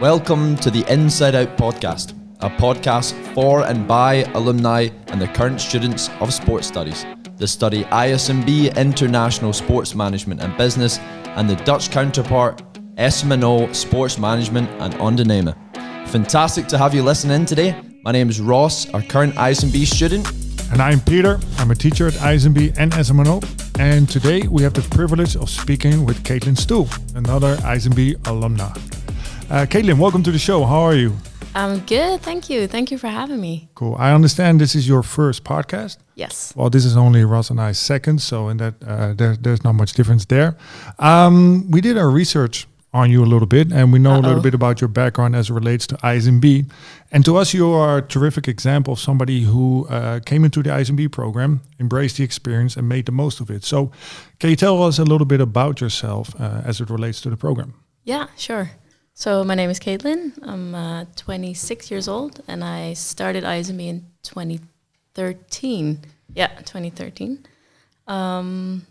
Welcome to the Inside Out podcast, a podcast for and by alumni and the current students of sports studies, the study ISMB International Sports Management and Business, and the Dutch counterpart SMNO Sports Management and Ondernemen. Fantastic to have you listen in today. My name is Ross, our current ISMB student. And I'm Peter. I'm a teacher at ISMB and SMNO. And today we have the privilege of speaking with Caitlin Stoel, another ISMB alumna. Uh, Caitlin, welcome to the show. How are you? I'm good. Thank you. Thank you for having me. Cool. I understand this is your first podcast. Yes. Well, this is only Ross and I's second, so in that uh, there, there's not much difference there. Um, we did our research on you a little bit, and we know Uh-oh. a little bit about your background as it relates to ISMB. And to us, you are a terrific example of somebody who uh, came into the ISMB program, embraced the experience, and made the most of it. So, can you tell us a little bit about yourself uh, as it relates to the program? Yeah, sure. So, my name is Caitlin. I'm uh, 26 years old, and I started ISMB in 2013. Yeah, 2013. Um,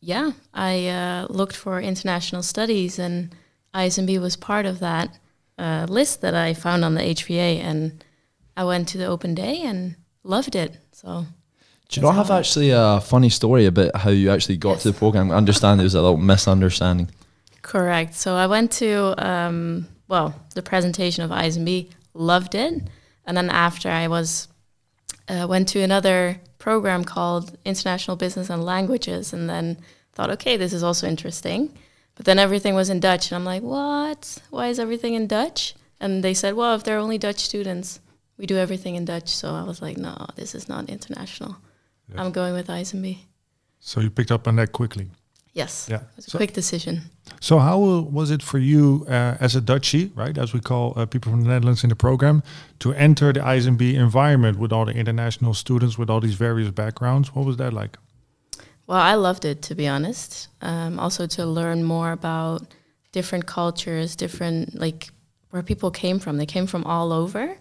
yeah, I uh, looked for international studies, and ISMB was part of that uh, list that I found on the HVA, and I went to the open day and loved it. So. Do you not have actually a funny story about how you actually got yes. to the program? I understand there was a little misunderstanding. Correct. So I went to um, well the presentation of ISMB, loved it, and then after I was uh, went to another program called International Business and Languages, and then thought, okay, this is also interesting. But then everything was in Dutch, and I'm like, what? Why is everything in Dutch? And they said, well, if they're only Dutch students, we do everything in Dutch. So I was like, no, this is not international. Yes. I'm going with ISMB. So you picked up on that quickly. Yes. Yeah. It was a so quick decision. So how was it for you uh, as a Dutchie, right, as we call uh, people from the Netherlands in the program, to enter the ISMB environment with all the international students, with all these various backgrounds? What was that like? Well, I loved it, to be honest. Um, also to learn more about different cultures, different, like, where people came from. They came from all over,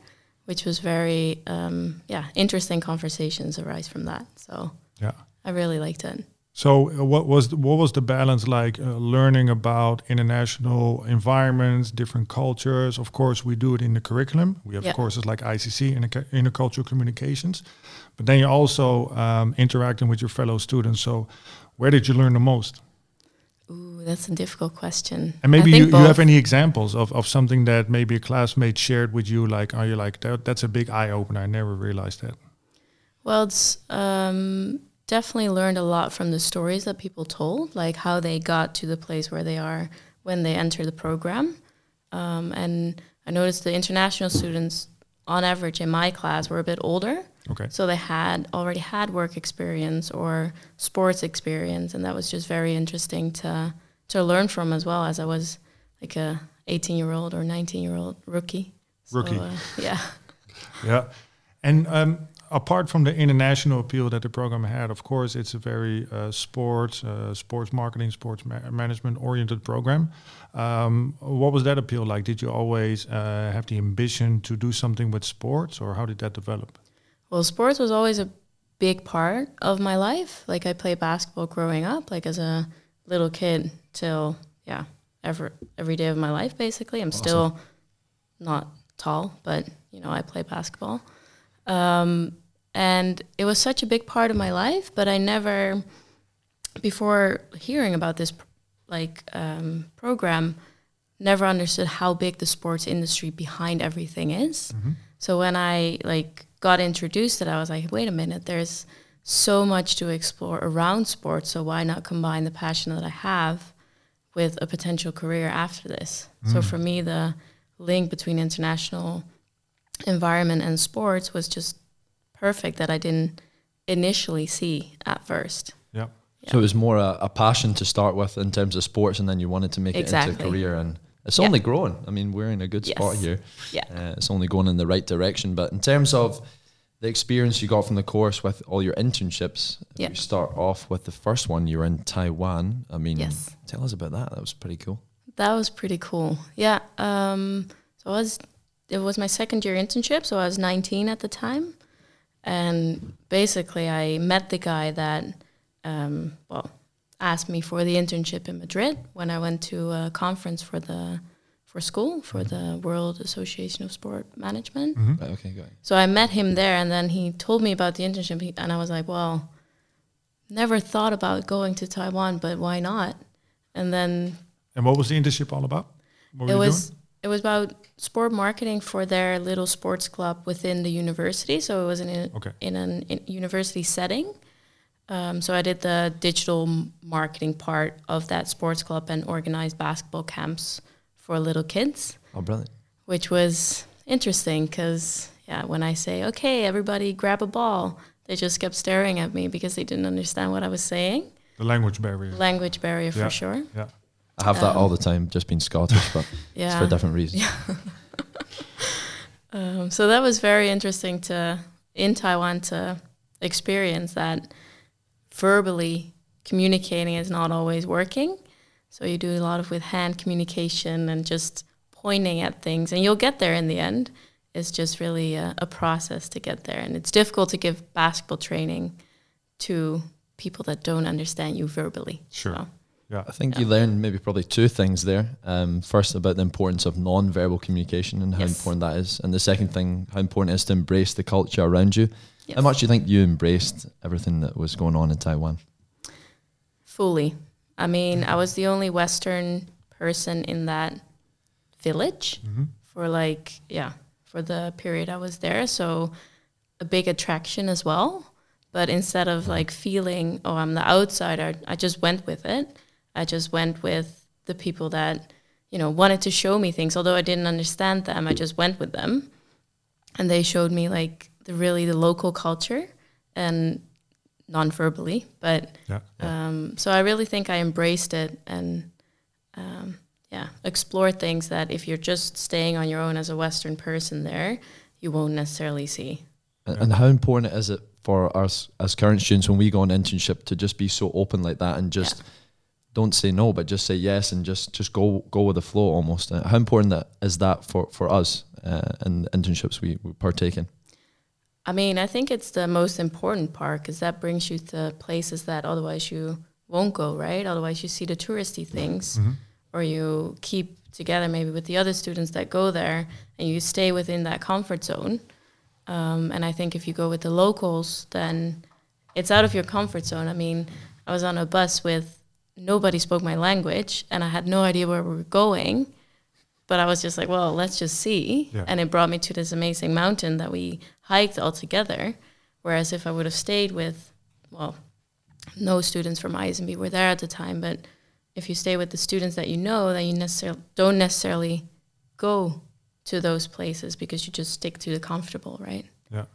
which was very, um, yeah, interesting conversations arise from that. So yeah, I really liked it. So, uh, what was the, what was the balance like? Uh, learning about international environments, different cultures. Of course, we do it in the curriculum. We have yep. courses like ICC, intercultural communications, but then you're also um, interacting with your fellow students. So, where did you learn the most? Ooh, that's a difficult question. And maybe you, you have any examples of, of something that maybe a classmate shared with you, like, are you like, that, that's a big eye opener. I never realized that. Well, it's um, definitely learned a lot from the stories that people told, like how they got to the place where they are when they enter the program. Um, and I noticed the international students, on average, in my class, were a bit older. Okay. So they had already had work experience or sports experience, and that was just very interesting to to learn from as well. As I was like a 18 year old or 19 year old rookie. Rookie. So, uh, yeah. yeah. And um, apart from the international appeal that the program had, of course, it's a very uh, sports, uh, sports marketing, sports ma management oriented program. Um, what was that appeal like? Did you always uh, have the ambition to do something with sports, or how did that develop? Well, sports was always a big part of my life. Like I played basketball growing up, like as a little kid till yeah, every every day of my life. Basically, I'm awesome. still not tall, but you know I play basketball. Um, and it was such a big part of my life, but I never, before hearing about this like um, program, never understood how big the sports industry behind everything is. Mm-hmm. So when I like got introduced to it, I was like, wait a minute, there's so much to explore around sports. So why not combine the passion that I have with a potential career after this? Mm. So for me, the link between international environment and sports was just perfect that I didn't initially see at first. Yeah. So it was more a, a, passion to start with in terms of sports, and then you wanted to make exactly. it into a career, and it's yeah. only growing. I mean, we're in a good yes. spot here. Yeah, uh, it's only going in the right direction. But in terms of the experience you got from the course with all your internships, yeah. you start off with the first one. You were in Taiwan. I mean, yes. tell us about that. That was pretty cool. That was pretty cool. Yeah. Um, so I was it was my second year internship, so I was 19 at the time. And basically, I met the guy that, um, well, asked me for the internship in Madrid when I went to a conference for the for school for the World Association of Sport Management. Right, okay, got it. So I met him there, and then he told me about the internship, he- and I was like, well, never thought about going to Taiwan, but why not? And then And what was the internship all about? What were it you was doing? It was about sport marketing for their little sports club within the university. So it was in a, Okay. in an in university setting. Um, so I did the digital marketing part of that sports club and organized basketball camps for little kids, Oh, brilliant. which was interesting because yeah, when I say okay, everybody grab a ball, they just kept staring at me because they didn't understand what I was saying. The language barrier. Language barrier Yeah. for sure. yeah. I have that all the time, just being Scottish, but it's for different reasons. Um, so that was very interesting to in Taiwan to experience that verbally communicating is not always working. So you do a lot of with hand communication and just pointing at things, and you'll get there in the end. It's just really a, a process to get there, and it's difficult to give basketball training to people that don't understand you verbally. Sure. So, Yeah. I think you learned maybe probably two things there. Um, first, about the importance of non-verbal communication and how Yes. important that is, and the second thing, how important it is to embrace the culture around you. yes. How much do you think you embraced everything that was going on in Taiwan? fully. I mean, I was the only Western person in that village for like, yeah, for the period I was there. So a big attraction as well. But instead of like feeling, oh, I'm the outsider, I just went with it. I just went with the people that, you know, wanted to show me things. Although I didn't understand them, I just went with them. And they showed me like the really the local culture and non-verbally, but Yeah. um, so I really think I embraced it and um, yeah, explored things that if you're just staying on your own as a Western person there, you won't necessarily see. And, and how important is it for us as current students when we go on internship to just be so open like that and just don't say no, but just say yes and just just go go with the flow almost. Uh, how important that is that for for us uh, and internships we, we partake in? I mean, I think it's the most important part because that brings you to places that otherwise you won't go, right? Otherwise, you see the touristy things, or you keep together maybe with the other students that go there, and you stay within that comfort zone. Um, and I think if you go with the locals, then it's out of your comfort zone. I mean, I was on a bus with nobody spoke my language, and I had no idea where we were going. But I was just like, well, let's just see. Yeah. And it brought me to this amazing mountain that we hiked all together. Whereas if I would have stayed with, well, no students from ISMB were there at the time, but if you stay with the students that you know, then you necessarily don't necessarily go to those places because you just stick to the comfortable, right? Yeah.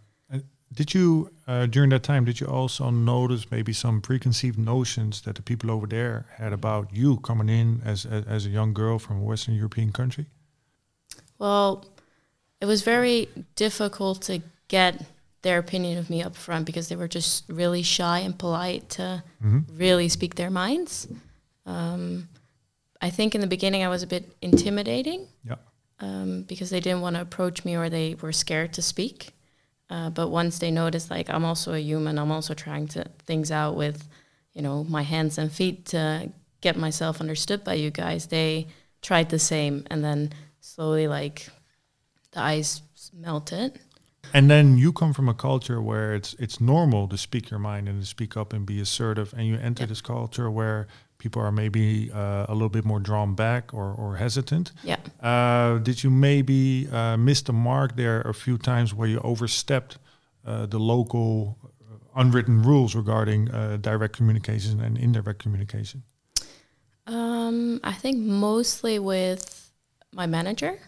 Did you uh, during that time? Did you also notice maybe some preconceived notions that the people over there had about you coming in as as, as a young girl from a Western European country? Well, it was very difficult to get their opinion of me up front because they were just really shy and polite to really speak their minds. Um, I think in the beginning I was a bit intimidating Yeah. um, because they didn't want to approach me or they were scared to speak. Uh, but once they noticed, like I'm also a human, I'm also trying to things out with, you know, my hands and feet to get myself understood by you guys. They tried the same, and then slowly, like the ice melted. And then you come from a culture where it's it's normal to speak your mind and to speak up and be assertive, and you enter Yeah. this culture where people are maybe uh, a little bit more drawn back or, or hesitant. Yeah. Uh, did you maybe uh, miss the mark there a few times where you overstepped uh, the local uh, unwritten rules regarding uh, direct communication and indirect communication? Um, I think mostly with my manager.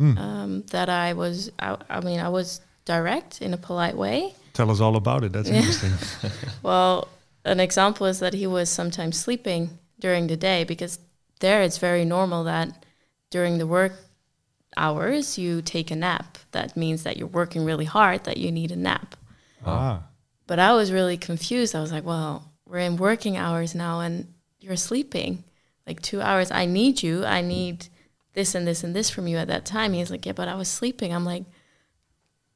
Mm. Um, that I was, I, I mean, I was direct in a polite way. Tell us all about it. That's interesting. Well, an example is that he was sometimes sleeping during the day because there it's very normal that during the work hours you take a nap. That means that you're working really hard, that you need a nap. ah, But I was really confused. I was like, well, we're in working hours now and you're sleeping like two hours. I need you. I need this and this and this from you at that time. He's like, yeah, but I was sleeping. I'm like,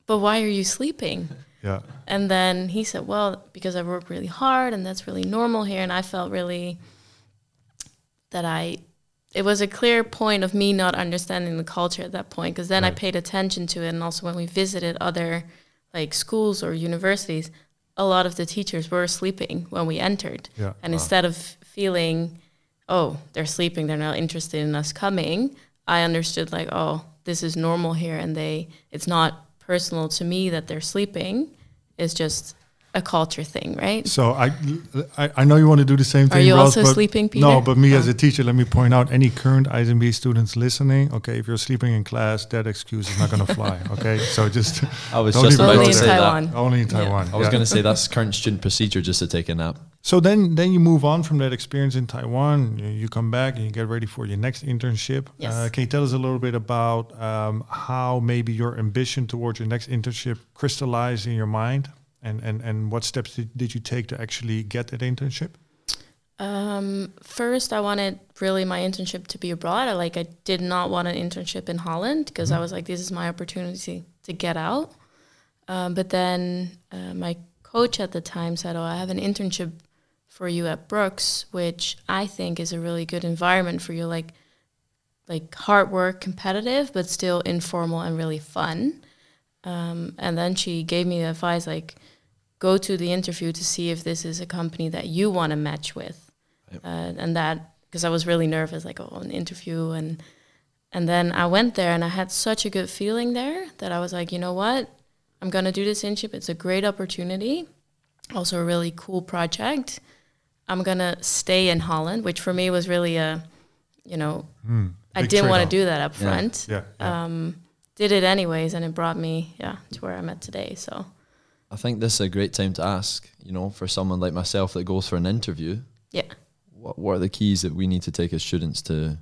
but why are you sleeping? yeah. And then he said, Well, because I work really hard and that's really normal here. And I felt really that I it was a clear point of me not understanding the culture at that point because then I paid attention to it and also when we visited other like schools or universities a lot of the teachers were sleeping when we entered Yeah. and instead of feeling oh they're sleeping they're not interested in us coming I understood like oh this is normal here and they it's not personal to me that they're sleeping it's just a culture thing right So I, I, I know you want to do the same thing. Are you Ross, also but sleeping, No, but me as Oh. a teacher, let me point out any current ISMB students listening. Okay, if you're sleeping in class, that excuse is not going to fly. Okay, so just I was just about only to in say there. Taiwan that. only in Yeah. Taiwan. I was yeah. going to say that's current student procedure just to take a nap. So then, then you move on from that experience in Taiwan. You, you come back and you get ready for your next internship. Yes. Uh, can you tell us a little bit about um, how maybe your ambition towards your next internship crystallized in your mind, and and and what steps did, did you take to actually get that internship? Um, first, I wanted really my internship to be abroad. I like I did not want an internship in Holland because I was like, this is my opportunity to get out. Um, but then uh, my coach at the time said, "Oh, I have an internship for you at Brooks, which I think is a really good environment for you, like like hard work, competitive, but still informal and really fun." Um, and then she gave me the advice like, go to the interview to see if this is a company that you want to match with Yep. uh, and that because I was really nervous, like oh, an interview, and and then I went there and I had such a good feeling there that I was like, you know what, I'm gonna do this internship. It's a great opportunity, also a really cool project. I'm gonna stay in Holland, which for me was really a, you know, Hmm, I didn't want to do that up Yeah. front. Yeah, yeah. Um, did it anyways, and it brought me yeah to where I'm at today. So I think this is a great time to ask, you know, for someone like myself that goes for an interview, yeah. what, what are the keys that we need to take as students to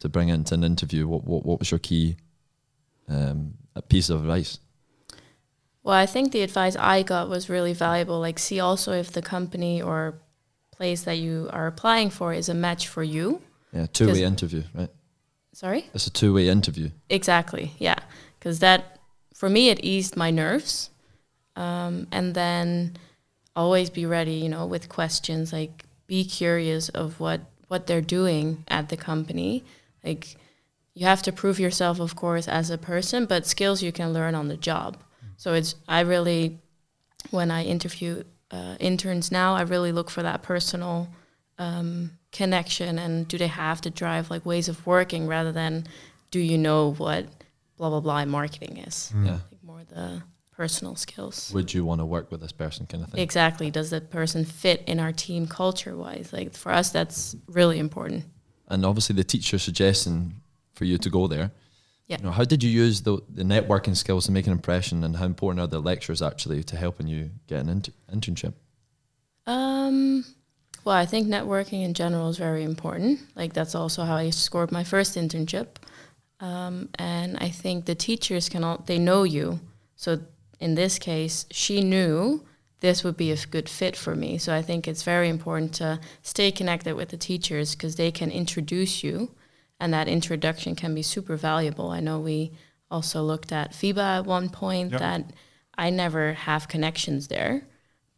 to bring into an interview? What what, what was your key um, a piece of advice? Well, I think the advice I got was really valuable. Like, see also if the company or place that you are applying for is a match for you. Yeah, two way interview, right? Sorry? It's a two way interview. Exactly, yeah. Because that, for me, it eased my nerves. Um, and then always be ready, you know, with questions. Like, be curious of what, what they're doing at the company. Like, you have to prove yourself, of course, as a person, but skills you can learn on the job. So it's, I really, when I interview uh, interns now, I really look for that personal um, connection and do they have the drive, like ways of working, rather than do you know what blah blah blah marketing is. Mm. Yeah. Like more the personal skills. Would you want to work with this person kind of thing? Exactly. Does that person fit in our team culture wise? Like for us, that's really important. and obviously the teacher suggesting for you to go there. Yeah. You know, how did you use the, the networking skills to make an impression, and how important are the lectures actually to helping you get an inter- internship? Um, well, I think networking in general is very important. Like that's also how I scored my first internship. Um, and I think the teachers can all they know you. So in this case, she knew this would be a good fit for me. So I think it's very important to stay connected with the teachers because they can introduce you, and that introduction can be super valuable. I know we also looked at FIBA at one point Yep. that I never have connections there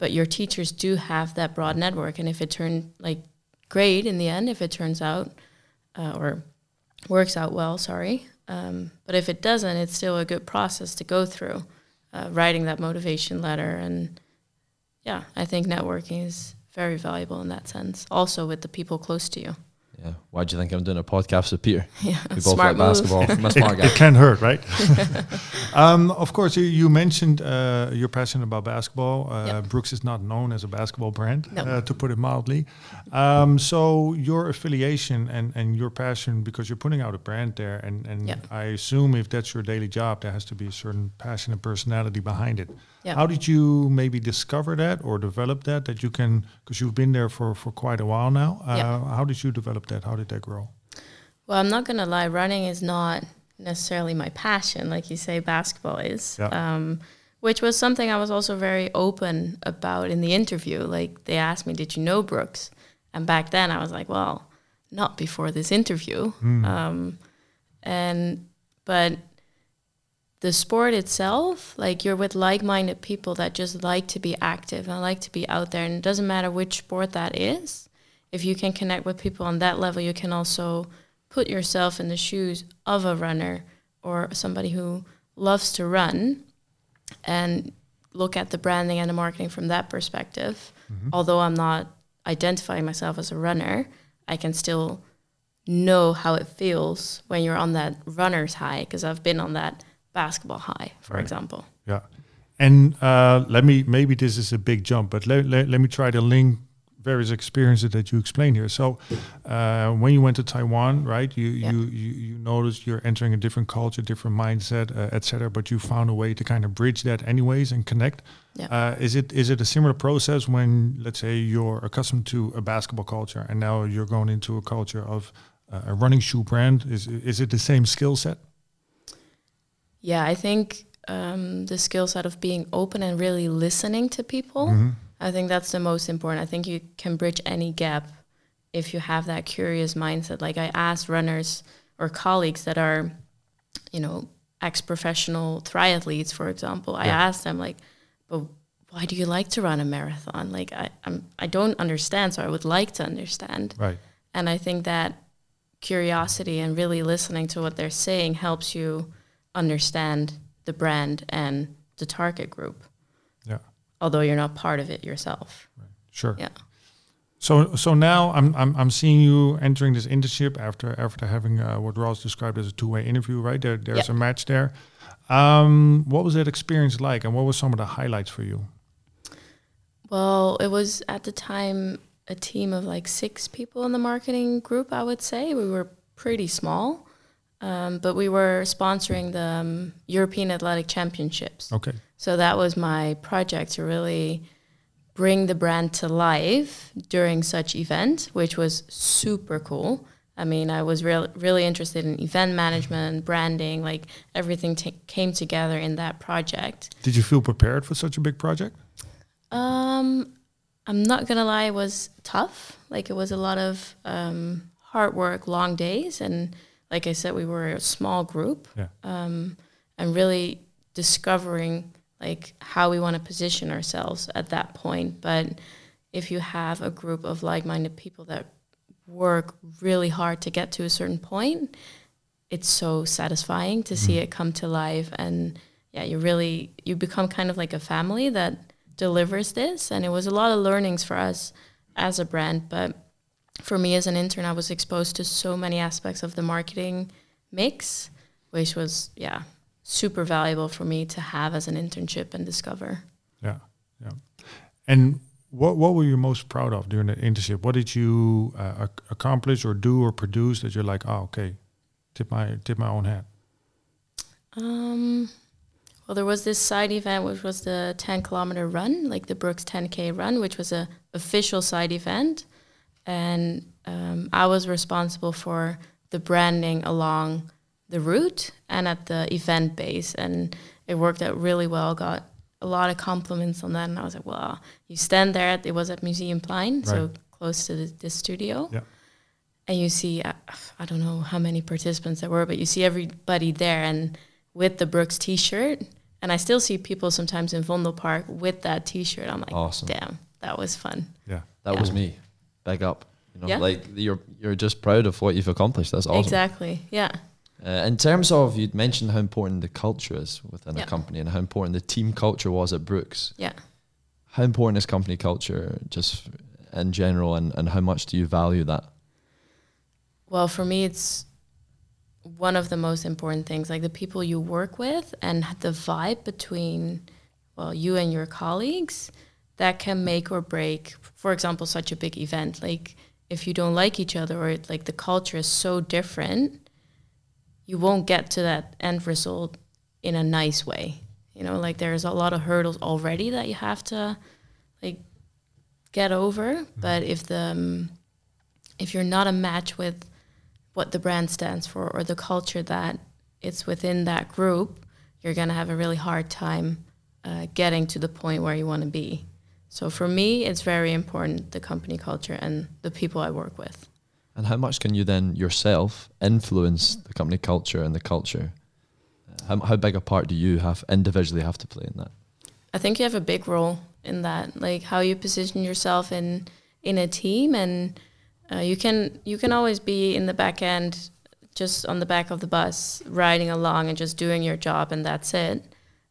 but your teachers do have that broad network. And if it turned like great in the end if it turns out uh, or works out well sorry um, but if it doesn't it's still a good process to go through uh, writing that motivation letter. And yeah i think networking is very valuable in that sense also with the people close to you Yeah. Why do you think I'm doing a podcast with Peter? yeah We both smart like move. basketball. I'm a smart guy. It can hurt, right? um, of course, you, you mentioned uh, you're passionate about basketball. Uh, Yep. Brooks is not known as a basketball brand, No. uh, to put it mildly. Um, so your affiliation and, and your passion, because you're putting out a brand there, and, and Yep. I assume if that's your daily job, there has to be a certain passion and personality behind it. Yep. How did you maybe discover that or develop that? That you can, because you've been there for, for quite a while now. Uh, Yeah. How did you develop that? How did that grow? Well, I'm not gonna lie. Running is not necessarily my passion, like you say, basketball is. Yeah. Um, which was something I was also very open about in the interview. Like they asked me, "Did you know Brooks?" And back then, I was like, "Well, not before this interview." Um, and but the sport itself, like you're with like-minded people that just like to be active and like to be out there, and it doesn't matter which sport that is. If you can connect with people on that level, you can also put yourself in the shoes of a runner or somebody who loves to run and look at the branding and the marketing from that perspective. Mm-hmm. Although I'm not identifying myself as a runner, I can still know how it feels when you're on that runner's high because I've been on that basketball high, for right. example. Yeah. And uh, let me, maybe this is a big jump, but let, let, let me try to link various experiences that you explained here. So, uh, when you went to Taiwan, right, you, yeah. you, you you noticed you're entering a different culture, different mindset, uh, etc. But you found a way to kind of bridge that, anyways, and connect. Yeah. Uh, is it is it a similar process when, let's say, you're accustomed to a basketball culture and now you're going into a culture of uh, a running shoe brand? Is is it the same skill set? Yeah, I think um, the skill set of being open and really listening to people. Mm-hmm I think that's the most important. I think you can bridge any gap if you have that curious mindset. Like I asked runners or colleagues that are, you know, ex-professional triathletes, for example. Yeah. I asked them like, but why do you like to run a marathon? Like I, I'm I don't understand, so I would like to understand. Right. And I think that curiosity and really listening to what they're saying helps you understand the brand and the target group Yeah. although you're not part of it yourself. Right. Sure. Yeah. So so now I'm I'm I'm seeing you entering this internship after after having uh, what Ross described as a two way interview. Right there, there's a match there. Um, what was that experience like, and what were some of the highlights for you? Well, it was at the time a team of like six people in the marketing group. I would say we were pretty small, um, but we were sponsoring the um, European Athletic Championships. Okay. So that was my project to really bring the brand to life during such event, which was super cool. I mean, I was re- really interested in event management, branding, like everything t- came together in that project. Did you feel prepared for such a big project? Um, I'm not gonna lie, it was tough. Like it was a lot of um, hard work, long days, and like I said, we were a small group. Yeah. Um, and really discovering like how we want to position ourselves at that point. But if you have a group of like-minded people that work really hard to get to a certain point, it's so satisfying to mm. see mm-hmm. it come to life and yeah, you really you become kind of like a family that delivers this and it was a lot of learnings for us as a brand, but for me as an intern I was exposed to so many aspects of the marketing mix, which was yeah, super valuable for me to have as an internship and discover. Yeah, yeah. And what what were you most proud of during the internship? What did you uh, accomplish or do or produce that you're like, oh, okay, tip my tip my own hat? Um, well, there was this side event, which was the 10 kilometer run, like the Brooks 10K run, which was a official side event, and um, I was responsible for the branding along the route and at the event base, and it worked out really well. Got a lot of compliments on that, and I was like, "Wow!" You stand there. At, it was at Museumplein, right. so close to the, the studio. Yeah. And you see, I, I don't know how many participants there were, but you see everybody there and with the Brooks T-shirt. And I still see people sometimes in Vondelpark with that T-shirt. I'm like, awesome. damn, that was fun. Yeah, that yeah. was me. Big up. You know, yeah. like you're you're just proud of what you've accomplished. That's awesome. Exactly. Yeah. Uh, in terms of, you'd mentioned how important the culture is within yeah. a company and how important the team culture was at Brooks. Yeah. How important is company culture just in general and, and how much do you value that? Well, for me, it's one of the most important things like the people you work with and the vibe between, well, you and your colleagues that can make or break, for example, such a big event. Like, if you don't like each other or like the culture is so different, you won't get to that end result in a nice way. You know, like there's a lot of hurdles already that you have to like get over. Mm-hmm. But if the um, if you're not a match with what the brand stands for or the culture that it's within that group, you're gonna have a really hard time uh, getting to the point where you want to be. So for me, it's very important the company culture and the people I work with. And how much can you then yourself influence the company culture and the culture? How, how big a part do you have individually have to play in that? I think you have a big role in that, like how you position yourself in in a team, and uh, you can you can always be in the back end just on the back of the bus, riding along and just doing your job, and that's it.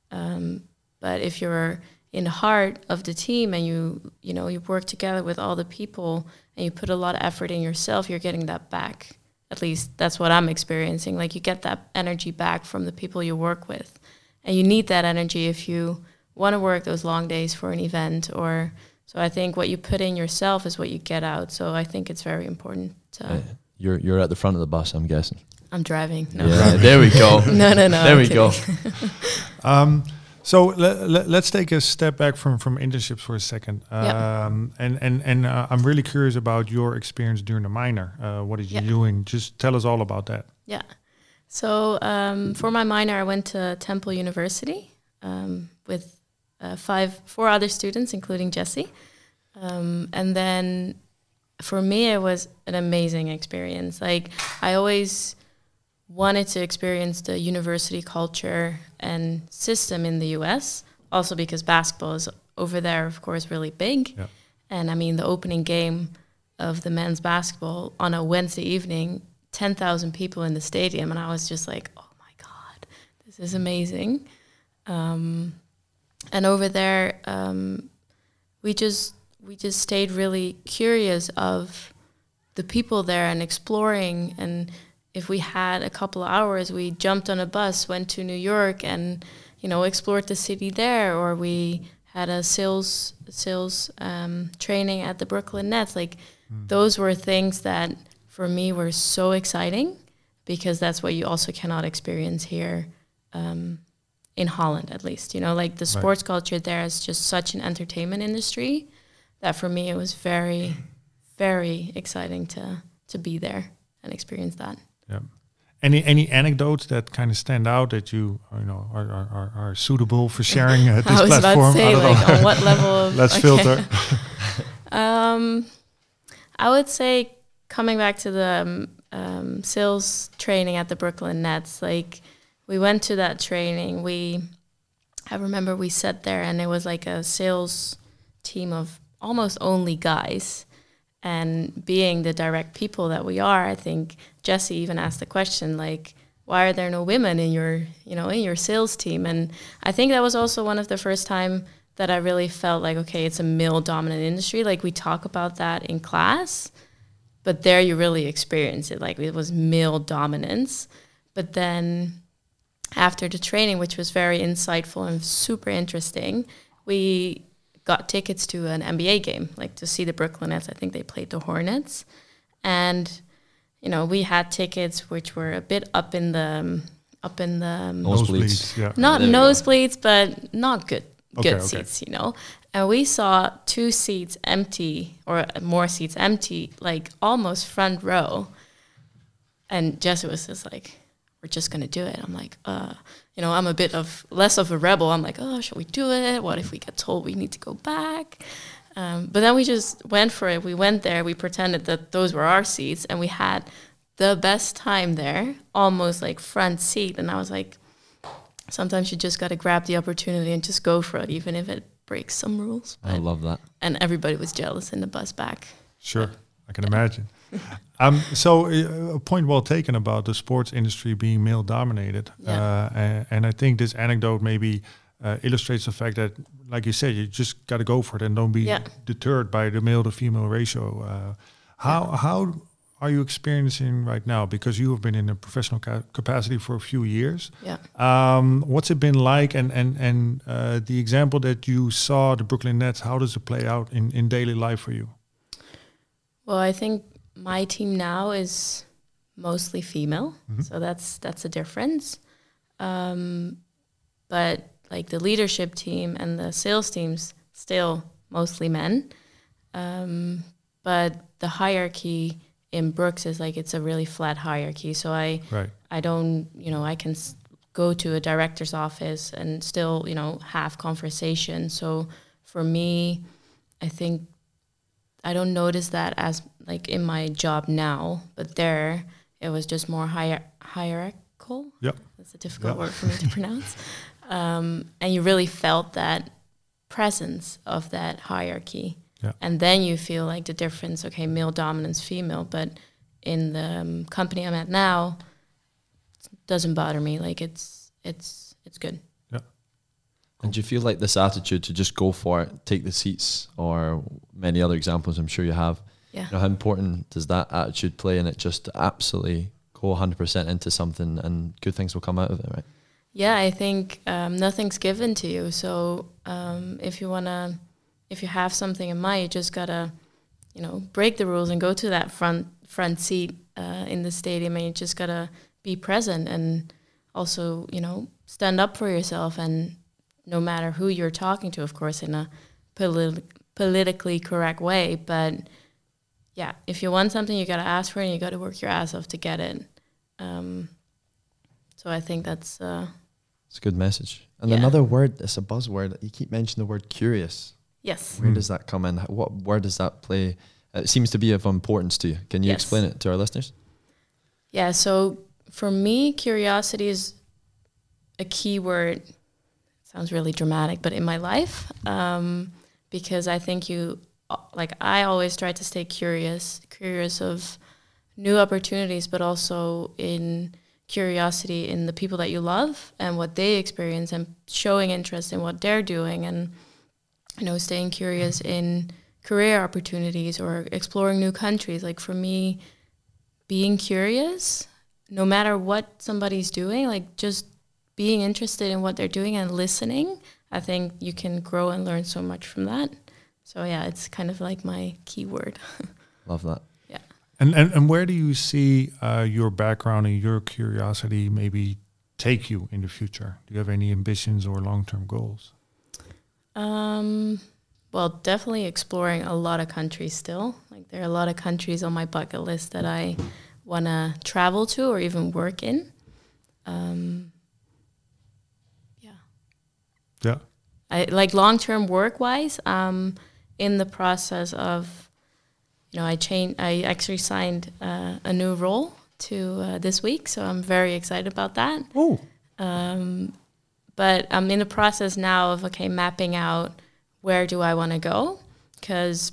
Um, but if you're in the heart of the team and you you know you work together with all the people and you put a lot of effort in yourself, you're getting that back. At least that's what I'm experiencing. Like you get that energy back from the people you work with, and you need that energy if you want to work those long days for an event or so I think what you put in yourself is what you get out. So I think it's very important. To, Uh, you're you're at the front of the bus, I'm guessing. I'm driving. No, Yeah, there we go. no, no, no. there I'm we go. Um, so le- le- let's take a step back from from internships for a second. Um, Yeah. And and and uh, I'm really curious about your experience during the minor. Uh, what did you Yeah. doing? Just tell us all about that. Yeah. So um, for my minor, I went to Temple University um, with uh, five, four other students, including Jesse. Um, and then for me, it was an amazing experience. Like I always wanted to experience the university culture and system in the U.S. Also because basketball is over there, of course, really big. Yeah. And I mean, the opening game of the men's basketball on a Wednesday evening, 10,000 people in the stadium. And I was just like, oh my God, this is amazing. Um, and over there, um, we just we just stayed really curious of the people there and exploring. And if we had a couple of hours, we jumped on a bus, went to New York, and you know explored the city there. Or we had a sales sales um, training at the Brooklyn Nets. Like those were things that for me were so exciting because that's what you also cannot experience here. Um, in Holland, at least, you know, like the sports culture there is just such an entertainment industry that for me it was very, very exciting to to be there and experience that. Yeah. Any any anecdotes that kind of stand out that you you know are are, are, are suitable for sharing at this I was platform? about to say, I like, know. on what level of Let's okay. filter. Um, I would say coming back to the um, um, sales training at the Brooklyn Nets, like we went to that training. We, I remember we sat there and it was like a sales team of almost only guys. And being the direct people that we are, I think Jesse even asked the question like, why are there no women in your, you know, in your sales team? And I think that was also one of the first time that I really felt like, okay, it's a male dominant industry. Like we talk about that in class, but there you really experience it. Like it was male dominance. But then after the training, which was very insightful and super interesting, we got tickets to an NBA game, like to see the Brooklyn Nets. I think they played the Hornets. And, you know, we had tickets which were a bit up in the, um, up in the, um, Nosebleeds. Yeah. not There go. nosebleeds, but not good good okay. seats, you know. And we saw two seats empty, or more seats empty, like almost front row. And Jesse was just like, "We're just gonna do it." I'm like, "Uh, you know, I'm a bit of less of a rebel. I'm like, oh, should we do it? What if we get told we need to go back?" Um, but then we just went for it. We went there. We pretended that those were our seats, and we had the best time there, almost like front seat. And I was like, sometimes you just got to grab the opportunity and just go for it, even if it breaks some rules. I love that. and everybody was jealous in the bus back. Sure, I can imagine. um, so, uh, a point well taken about the sports industry being male dominated, Yeah. uh, and, and I think this anecdote maybe uh, illustrates the fact that, like you said, you just got to go for it and don't be Yeah. deterred by the male to female ratio. Uh, how how are you experiencing right now? Because you have been in a professional ca- capacity for a few years. Yeah. Um, what's it been like? And and and uh, the example that you saw the Brooklyn Nets, how does it play out in in daily life for you? Well, I think my team now is mostly female, Mhm. so that's that's a difference. Um, but like the leadership team and the sales teams, still mostly men. Um, but the hierarchy in Brooks is like it's a really flat hierarchy. So I Right. I don't, you know, I can s- go to a director's office and still, you know, have conversation. So for me, I think I don't notice that as like in my job now, but there it was just more hier- hierarchical. Yep. That's a difficult Yeah. word for me to pronounce. Um, and you really felt that presence of that hierarchy. Yeah. And then you feel like the difference, okay, male dominance, female. But in the um, company I'm at now, doesn't bother me. Like it's it's it's good. Yeah. And do you feel like this attitude to just go for it, take the seats, or many other examples I'm sure you have? Yeah. You know, how important does that attitude play in it just to absolutely go 100% into something and good things will come out of it, right? Yeah, I think um, nothing's given to you. So um, if you wanna, if you have something in mind, you just gotta, you know, break the rules and go to that front front seat uh, in the stadium, and you just gotta be present and also, you know, stand up for yourself. And no matter who you're talking to, of course, in a politi- politically correct way, but yeah, if you want something, you gotta ask for it, and you gotta work your ass off to get it. Um, so I think that's. Uh, It's a good message. And Yeah. another word, it's a buzzword. You keep mentioning the word curious. Yes. Where Mm. does that come in? What where does that play? It seems to be of importance to you. Can you Yes. explain it to our listeners? Yeah, so for me, curiosity is a key word. sounds really dramatic, but in my life, um, because I think you, like, I always try to stay curious, curious of new opportunities, but also in curiosity in the people that you love and what they experience and showing interest in what they're doing and, you know, staying curious in career opportunities or exploring new countries. Like, for me, being curious no matter what somebody's doing like just being interested in what they're doing and listening i think you can grow and learn so much from that so yeah it's kind of like my keyword Love that. Yeah. And, and and where do you see uh, your background and your curiosity maybe take you in the future? Do you have any ambitions or long term goals? um, well definitely exploring a lot of countries still like there are a lot of countries on my bucket list that i want to travel to or even work in um, yeah Yeah. I like long term work wise. Um, in the process of, you know, I changed. I actually signed uh, a new role to uh, this week, so I'm very excited about that. Oh. Um, but I'm in the process now of okay mapping out where do I want to go because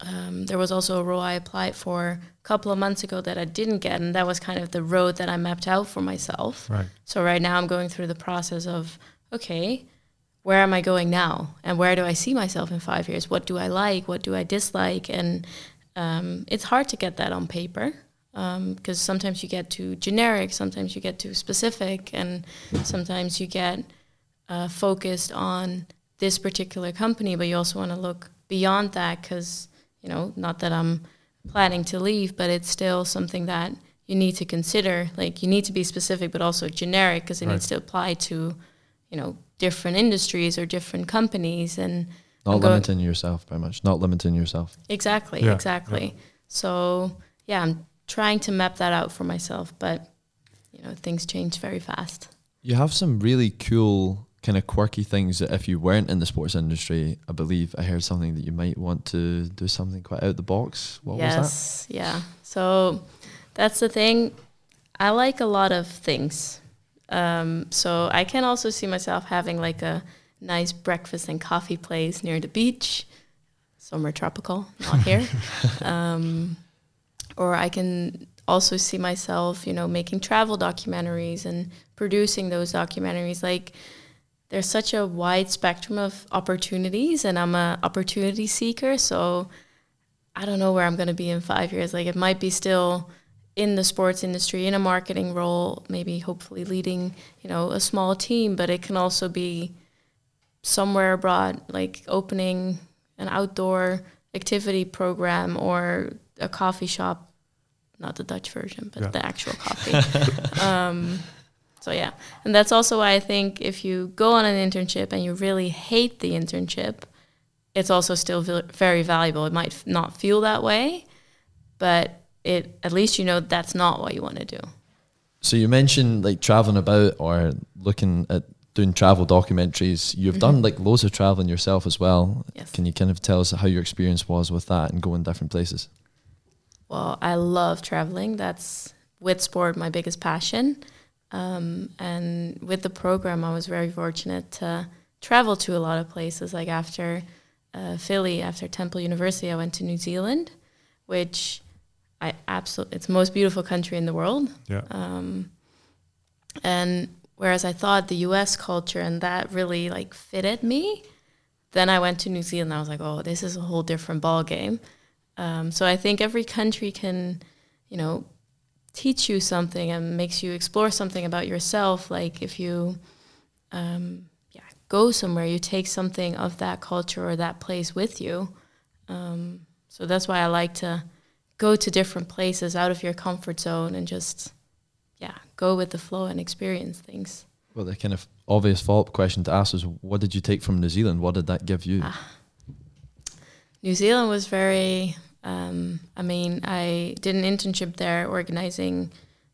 um, there was also a role I applied for a couple of months ago that I didn't get, and that was kind of the road that I mapped out for myself. Right. So right now I'm going through the process of okay, where am I going now, and where do I see myself in five years? What do I like? What do I dislike? And um, it's hard to get that on paper because sometimes you get too generic, sometimes you get too specific, and sometimes you get uh, focused on this particular company, but you also want to look beyond that because you know, not that I'm planning to leave, but it's still something that you need to consider. Like you need to be specific, but also generic because it Right. needs to apply to, you know, different industries or different companies and Not I'm going- limiting yourself very much. Not limiting yourself. Exactly, Yeah, exactly. So yeah, I'm trying to map that out for myself, but you know, things change very fast. You have some really cool kind of quirky things that if you weren't in the sports industry, I believe I heard something that you might want to do something quite out of the box. What was that? yes, yeah. So that's the thing. I like a lot of things. Um, so I can also see myself having like a nice breakfast and coffee place near the beach, somewhere tropical, not here. um, or I can also see myself, you know, making travel documentaries and producing those documentaries. Like there's such a wide spectrum of opportunities, and I'm a opportunity seeker, so I don't know where I'm going to be in five years. Like it might be still in the sports industry in a marketing role, maybe hopefully leading, you know, a small team, but it can also be somewhere abroad, like opening an outdoor activity program or a coffee shop, not the Dutch version, but Yeah. the actual coffee. um, so yeah, and that's also why I think if you go on an internship and you really hate the internship, it's also still very valuable. It might f- not feel that way, but it at least you know that's not what you want to do. So you mentioned like traveling about or looking at doing travel documentaries. You've done like loads of traveling yourself as well. Yes. Can you kind of tell us how your experience was with that and going different places? Well, I love traveling. That's with sport my biggest passion. Um, and with the program, I was very fortunate to travel to a lot of places. Like after uh, Philly, after Temple University, I went to New Zealand, which I absolutely it's the most beautiful country in the world. Yeah. Um, And whereas I thought the US culture and that really like fitted me, then I went to New Zealand. I was like, oh, this is a whole different ball game. Um, so I think every country can, you know, teach you something and makes you explore something about yourself. Like if you, um, yeah, go somewhere, you take something of that culture or that place with you. Um, so that's why I like to go to different places out of your comfort zone and just, yeah, go with the flow and experience things. Well, the kind of obvious follow-up question to ask is, what did you take from New Zealand? What did that give you? Ah. New Zealand was very um, I mean, I did an internship there organizing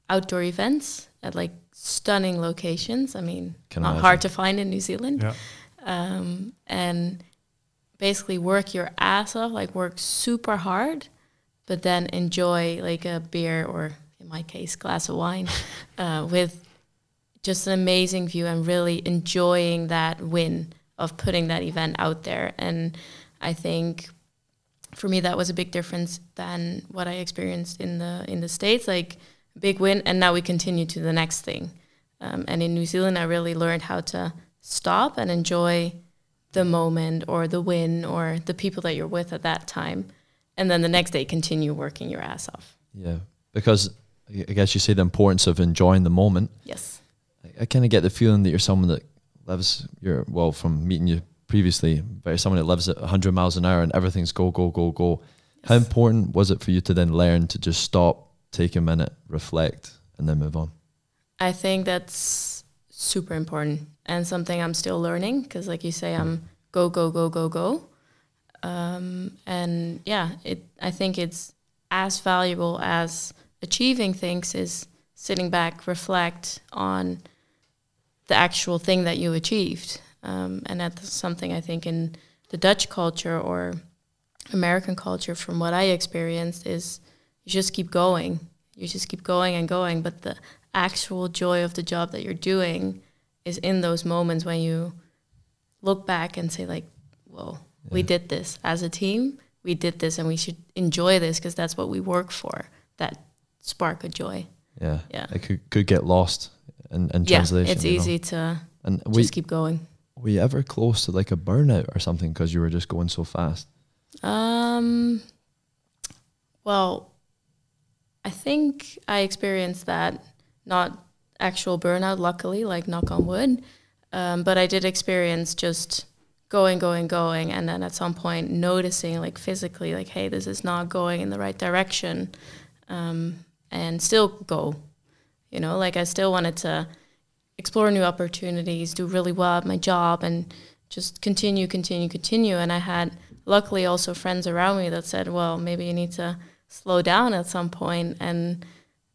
outdoor events at like stunning locations. I mean, Can not hard to find in New Zealand. Yeah. Um, and basically work your ass off, like work super hard, but then enjoy like a beer or in my case, glass of wine uh, with just an amazing view and really enjoying that win of putting that event out there. And I think for me that was a big difference than what I experienced in the in the states. Like big win, and now we continue to the next thing. Um, and in New Zealand, I really learned how to stop and enjoy the moment or the win or the people that you're with at that time, and then the next day continue working your ass off. Yeah, because I guess you say the importance of enjoying the moment. Yes. I, I kind of get the feeling that you're someone that lives your well from meeting you previously, very someone that lives at 100 miles an hour and everything's go, go, go, go. Yes. How important was it for you to then learn to just stop, take a minute, reflect, and then move on? I think that's super important and something I'm still learning because, like you say, hmm. I'm go, go, go, go, go. Um, and yeah, it. I think it's as valuable as achieving things is sitting back, reflect on the actual thing that you achieved. Um, and that's something I think in the Dutch culture or American culture, from what I experienced, is you just keep going. You just keep going and going. But the actual joy of the job that you're doing is in those moments when you look back and say, like, whoa, yeah. we did this as a team. We did this and we should enjoy this because that's what we work for. That spark of joy. Yeah. Yeah. It could, could get lost in, in yeah, translation. It's easy know? to and just we, keep going were you ever close to like a burnout or something because you were just going so fast? Um, well, I think I experienced that, not actual burnout, luckily, like knock on wood. Um, but I did experience just going, going, going, and then at some point noticing, like physically, like, hey, this is not going in the right direction, um, and still go. You know, like I still wanted to explore new opportunities, do really well at my job, and just continue, continue, continue. And I had luckily also friends around me that said, well, maybe you need to slow down at some. And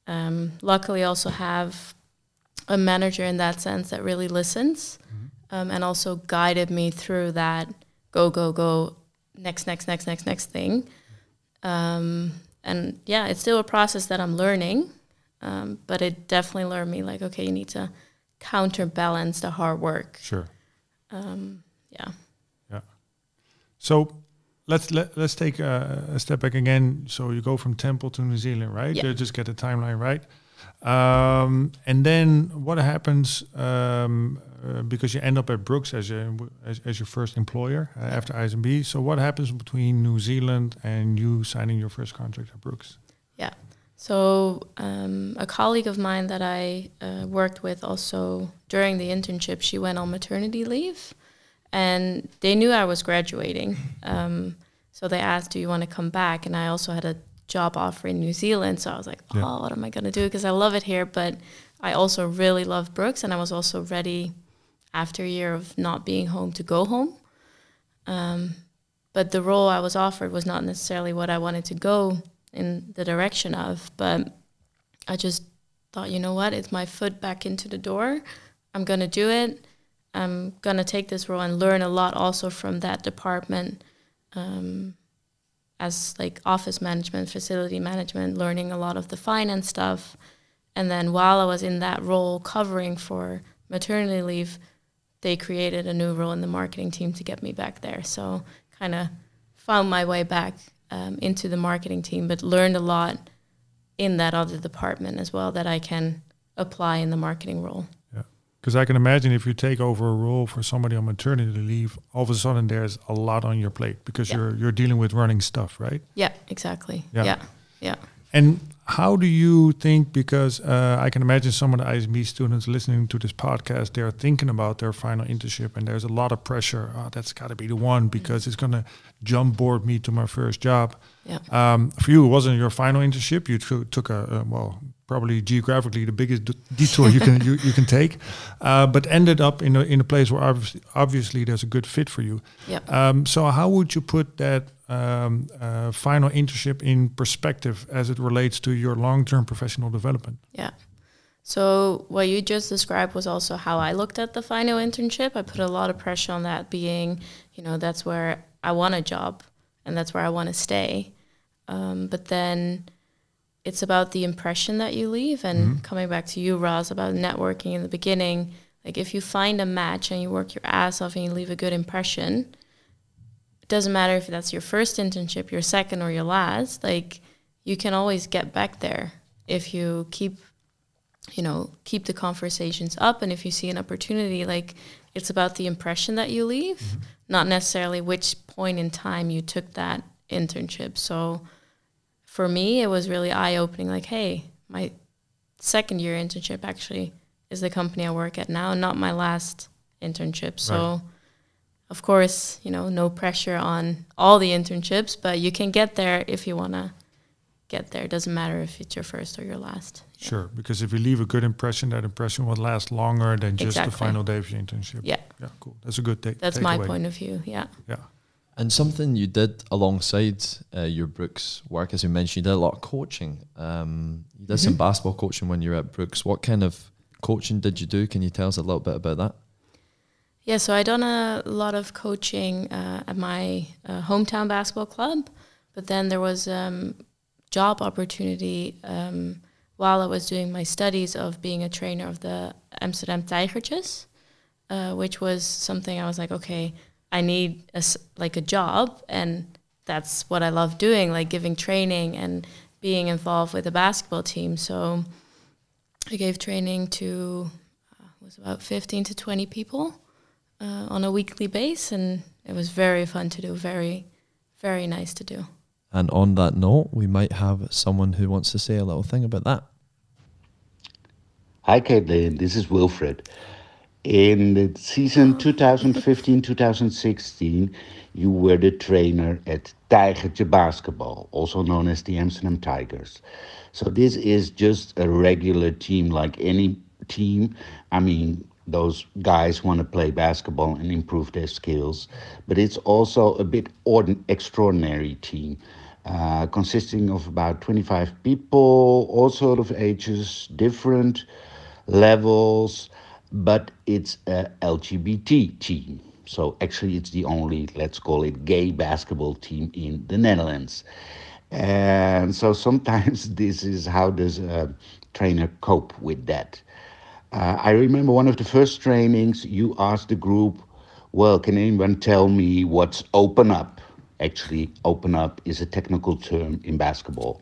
um, luckily also have a manager in that sense that really listens. Um, and also guided me through that go, go, go, next, next, next, next, next thing. Um, and yeah, it's still a process that I'm learning, um, but it definitely learned me like, okay, you need to counterbalance the hard work. Sure. Um, yeah. Yeah. So let's let, let's take a, a, step back again. So you go from Temple to New Zealand, right? Yeah. just get the timeline right. Um, and then what happens um, uh, because you end up at Brooks as your as, as your first employer uh, after ISMB. So what happens between New Zealand and you signing your first contract at Brooks? Yeah. So, um, a colleague of mine that I uh, worked with also during the internship, she went on maternity leave, and they knew I was graduating. Um, so they asked, "Do you want to come back?" And I also had a job offer in New Zealand, so I was like, "Oh, yeah. what am I gonna do?" Because I love it here, but I also really love Brooks, and I was also ready after a year of not being home to go home. Um, but the role I was offered was not necessarily what I wanted to go in the direction of. But I just thought, you know what, it's my foot back into the door. I'm going to do it. I'm going to take this role and learn a lot also from that department um, as like office management, facility management, learning a lot of the finance stuff. And then while I was in that role covering for maternity leave, they created a new role in the marketing team to get me back there. So kind of found my way back um, into the marketing team, but learned a lot in that other department as well that I can apply in the marketing role. Because I can imagine if you take over a role for somebody on maternity leave, all of a sudden there's a lot on your plate because Yeah. you're you're dealing with running stuff, right? Yeah, exactly. Yeah. Yeah, yeah. And how do you think? Because uh, I can imagine some of the ISMB students listening to this podcast, they're thinking about their final internship, and there's a lot of pressure. Oh, that's got to be the one because it's going to jump board me to my first job. Yeah. Um, for you, it wasn't your final internship. You too- took a, a well, probably geographically the biggest detour you can you, you can take, uh, but ended up in a in a place where obviously, obviously there's a good fit for you. Yeah. Um, so how would you put that um, uh, final internship in perspective as it relates to your long-term professional development? Yeah. So what you just described was also how I looked at the final internship. I put a lot of pressure on that being, you know, that's where I want a job and that's where I want to stay. Um, but then it's about the impression that you leave and coming back to you, Ross, about networking in the beginning. Like if you find a match and you work your ass off and you leave a good impression, it doesn't matter if that's your first internship, your second or your last, like you can always get back there if you keep you know keep the conversations up and if you see an opportunity like it's about the impression that you leave mm-hmm. not necessarily which point in time you took that internship. So for me it was really eye opening like hey my second year internship actually is the company I work at now not my last internship. So Right. of course you know no pressure on all the internships but you can get there if you want to get there it doesn't matter if it's your first or your last Yeah. Sure, because if you leave a good impression, that impression will last longer than just the final day of your internship. yeah Yeah, cool. That's a good take. That's my takeaway. point of view. Yeah. Yeah. And something you did alongside uh, your Brooks work, as you mentioned, you did a lot of coaching. Um, you did some basketball coaching when you were at Brooks. What kind of coaching did you do? Can you tell us a little bit about that? Yeah. So I done a lot of coaching uh, at my uh, hometown basketball club, but then there was um, job opportunity um, while I was doing my studies of being a trainer of the Amsterdam Tijgertjes, uh, which was something I was like, okay, I need a like a job, and that's what I love doing, like giving training and being involved with the basketball team. So I gave training to uh, was about 15 to 20 people uh, on a weekly base, and it was very fun to do. Very, very nice to do. And on that note, we might have someone who wants to say a little thing about that. Hi, Caitlin. This is Wilfred. In the season 2015 2016, you were the trainer at Tijgertje Basketball, also known as the Amsterdam Tigers. So, this is just a regular team like any team. I mean, those guys want to play basketball and improve their skills, but it's also a bit ordin- extraordinary team. Uh, consisting of about 25 people, all sort of ages, different levels, but it's a LGBT team. So actually, it's the only, let's call it, gay basketball team in the Netherlands. And so sometimes this is how does a trainer cope with that. Uh, I remember one of the first trainings, you asked the group, well, can anyone tell me what's open up? Actually, open up is a technical term in basketball.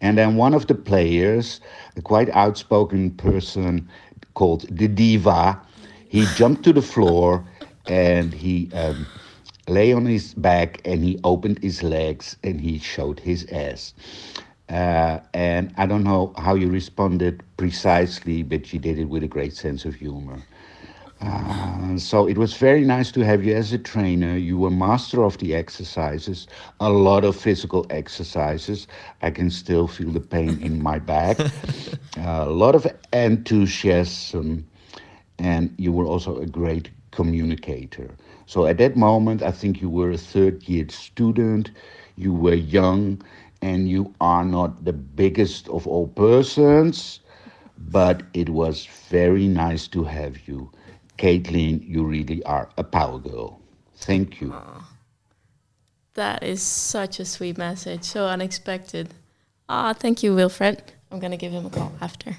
And then one of the players, a quite outspoken person called the Diva, he jumped to the floor and he um, lay on his back and he opened his legs and he showed his ass. Uh, and I don't know how you responded precisely, but you did it with a great sense of humor. Uh, so it was very nice to have you as a trainer. You were master of the exercises, a lot of physical exercises. I can still feel the pain in my back. Uh, a lot of enthusiasm, and you were also a great communicator. So at that moment, I think you were a third year student, you were young, and you are not the biggest of all persons, but it was very nice to have you. Caitlin, you really are a power girl. Thank you. That is such a sweet message. So unexpected. Ah, thank you, Wilfred. I'm gonna give him a call after.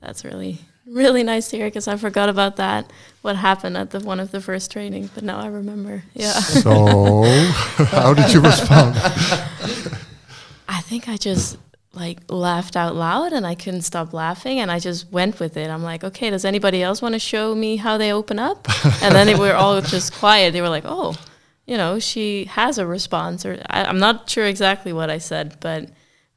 That's really, really nice to hear because I forgot about that. What happened at the one of the first trainings, but now I remember. Yeah. So, how did you respond? I think I just like laughed out loud and I couldn't stop laughing and I just went with it. I'm like, okay, does anybody else want to show me how they open up? and then they were all just quiet. They were like, oh, you know, she has a response. Or I, I'm not sure exactly what I said, but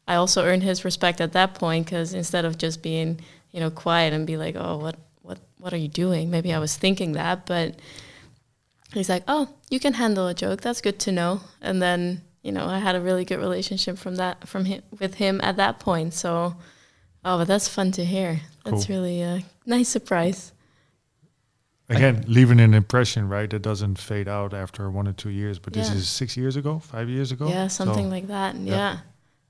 I also earned his respect at that point because instead of just being, you know, quiet and be like, oh, what, what, what are you doing? Maybe I was thinking that, but he's like, oh, you can handle a joke. That's good to know. And then you know, I had a really good relationship from that from him with him at that point. So, oh, but that's fun to hear. That's cool. really a nice surprise. Again, leaving an impression, right? That doesn't fade out after one or two years. But yeah. this is six years ago, five years ago. Yeah, something so, like that. Yeah. yeah.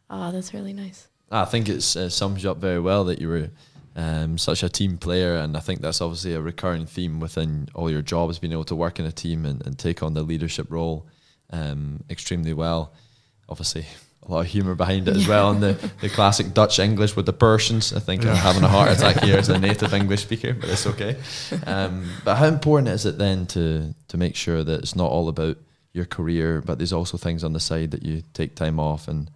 Oh, that's really nice. I think it uh, sums you up very well that you were um, such a team player, and I think that's obviously a recurring theme within all your jobs, being able to work in a team and, and take on the leadership role um, extremely well. Obviously, a lot of humour behind it as well, and the, the classic Dutch English with the Persians. I think yeah. I'm having a heart attack here as a native English speaker, but it's okay. Um, but how important is it then to to make sure that it's not all about your career, but there's also things on the side that you take time off and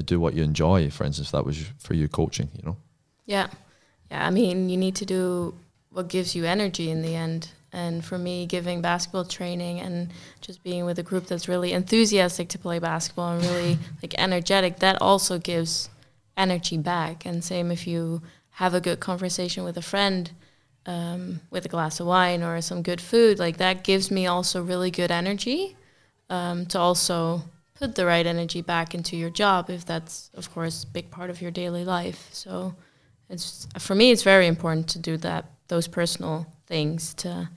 do what you enjoy. For instance, that was for you coaching, you know. Yeah, yeah. I mean, you need to do what gives you energy in the end. And for me, giving basketball training and just being with a group that's really enthusiastic to play basketball and really like energetic, that also gives energy back. And same if you have a good conversation with a friend um, with a glass of wine or some good food, like that gives me also really good energy um, to also put the right energy back into your job if that's, of course, a big part of your daily life. So it's for me, it's very important to do that, those personal things to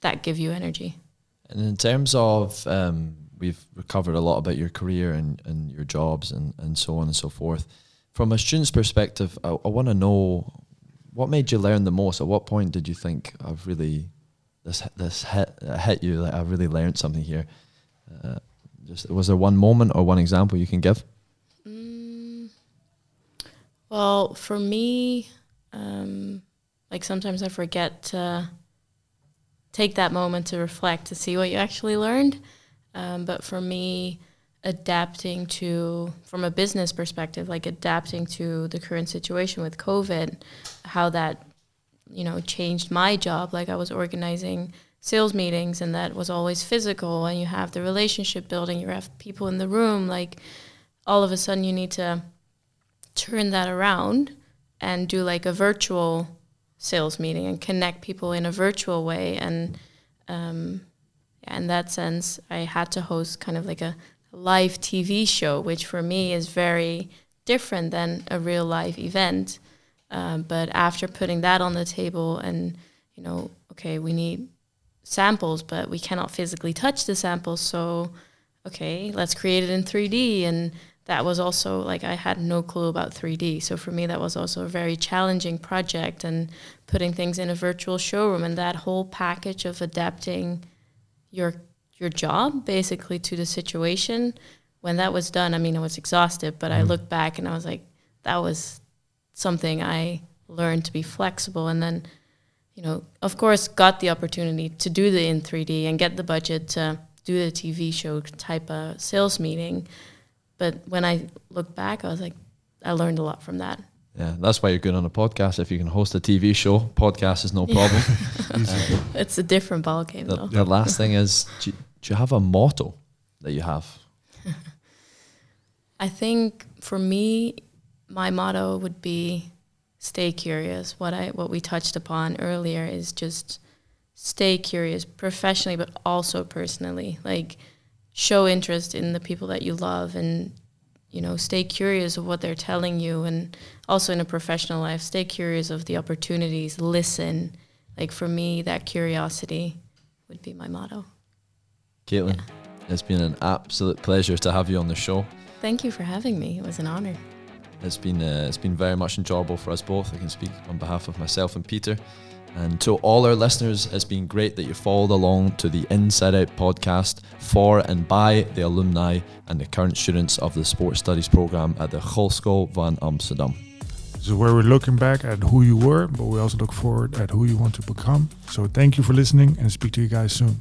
that give you energy. And in terms of, um, we've covered a lot about your career and, and your jobs and, and so on and so forth. From a student's perspective, I, I want to know what made you learn the most. At what point did you think I've really this this hit hit you? Like I've really learned something here. Uh, just was there one moment or one example you can give? Mm, well, for me, um, like sometimes I forget to take that moment to reflect to see what you actually learned. Um, but for me, adapting to, from a business perspective, like adapting to the current situation with COVID, how that, you know, changed my job. Like I was organizing sales meetings and that was always physical and you have the relationship building, you have people in the room. Like all of a sudden you need to turn that around and do like a virtual sales meeting and connect people in a virtual way. And um, in that sense, I had to host kind of like a live TV show, which for me is very different than a real live event. Um, but after putting that on the table and, you know, okay, we need samples, but we cannot physically touch the samples. So, okay, let's create it in 3D. And that was also like I had no clue about 3D. So for me, that was also a very challenging project and putting things in a virtual showroom and that whole package of adapting your your job basically to the situation. When that was done, I mean, I was exhausted, but mm. I looked back and I was like, that was something I learned to be flexible. And then, you know, of course, got the opportunity to do the in 3D and get the budget to do the TV show type of sales meeting but when I look back, I was like, I learned a lot from that. Yeah, that's why you're good on a podcast. If you can host a TV show, podcast is no problem. uh, it's a different ballgame. The, the last thing is, do you, do you have a motto that you have? I think for me, my motto would be stay curious. What I what we touched upon earlier is just stay curious professionally, but also personally. Like show interest in the people that you love and you know stay curious of what they're telling you and also in a professional life stay curious of the opportunities listen. Like for me that curiosity would be my motto. Caitlin yeah. it's been an absolute pleasure to have you on the show. Thank you for having me. It was an honor. It's been uh, it's been very much enjoyable for us both. I can speak on behalf of myself and peter and to all our listeners, it's been great that you followed along to the Inside Out podcast for and by the alumni and the current students of the Sports Studies program at the Hogeschool van Amsterdam. This is where we're looking back at who you were, but we also look forward at who you want to become. So thank you for listening and speak to you guys soon.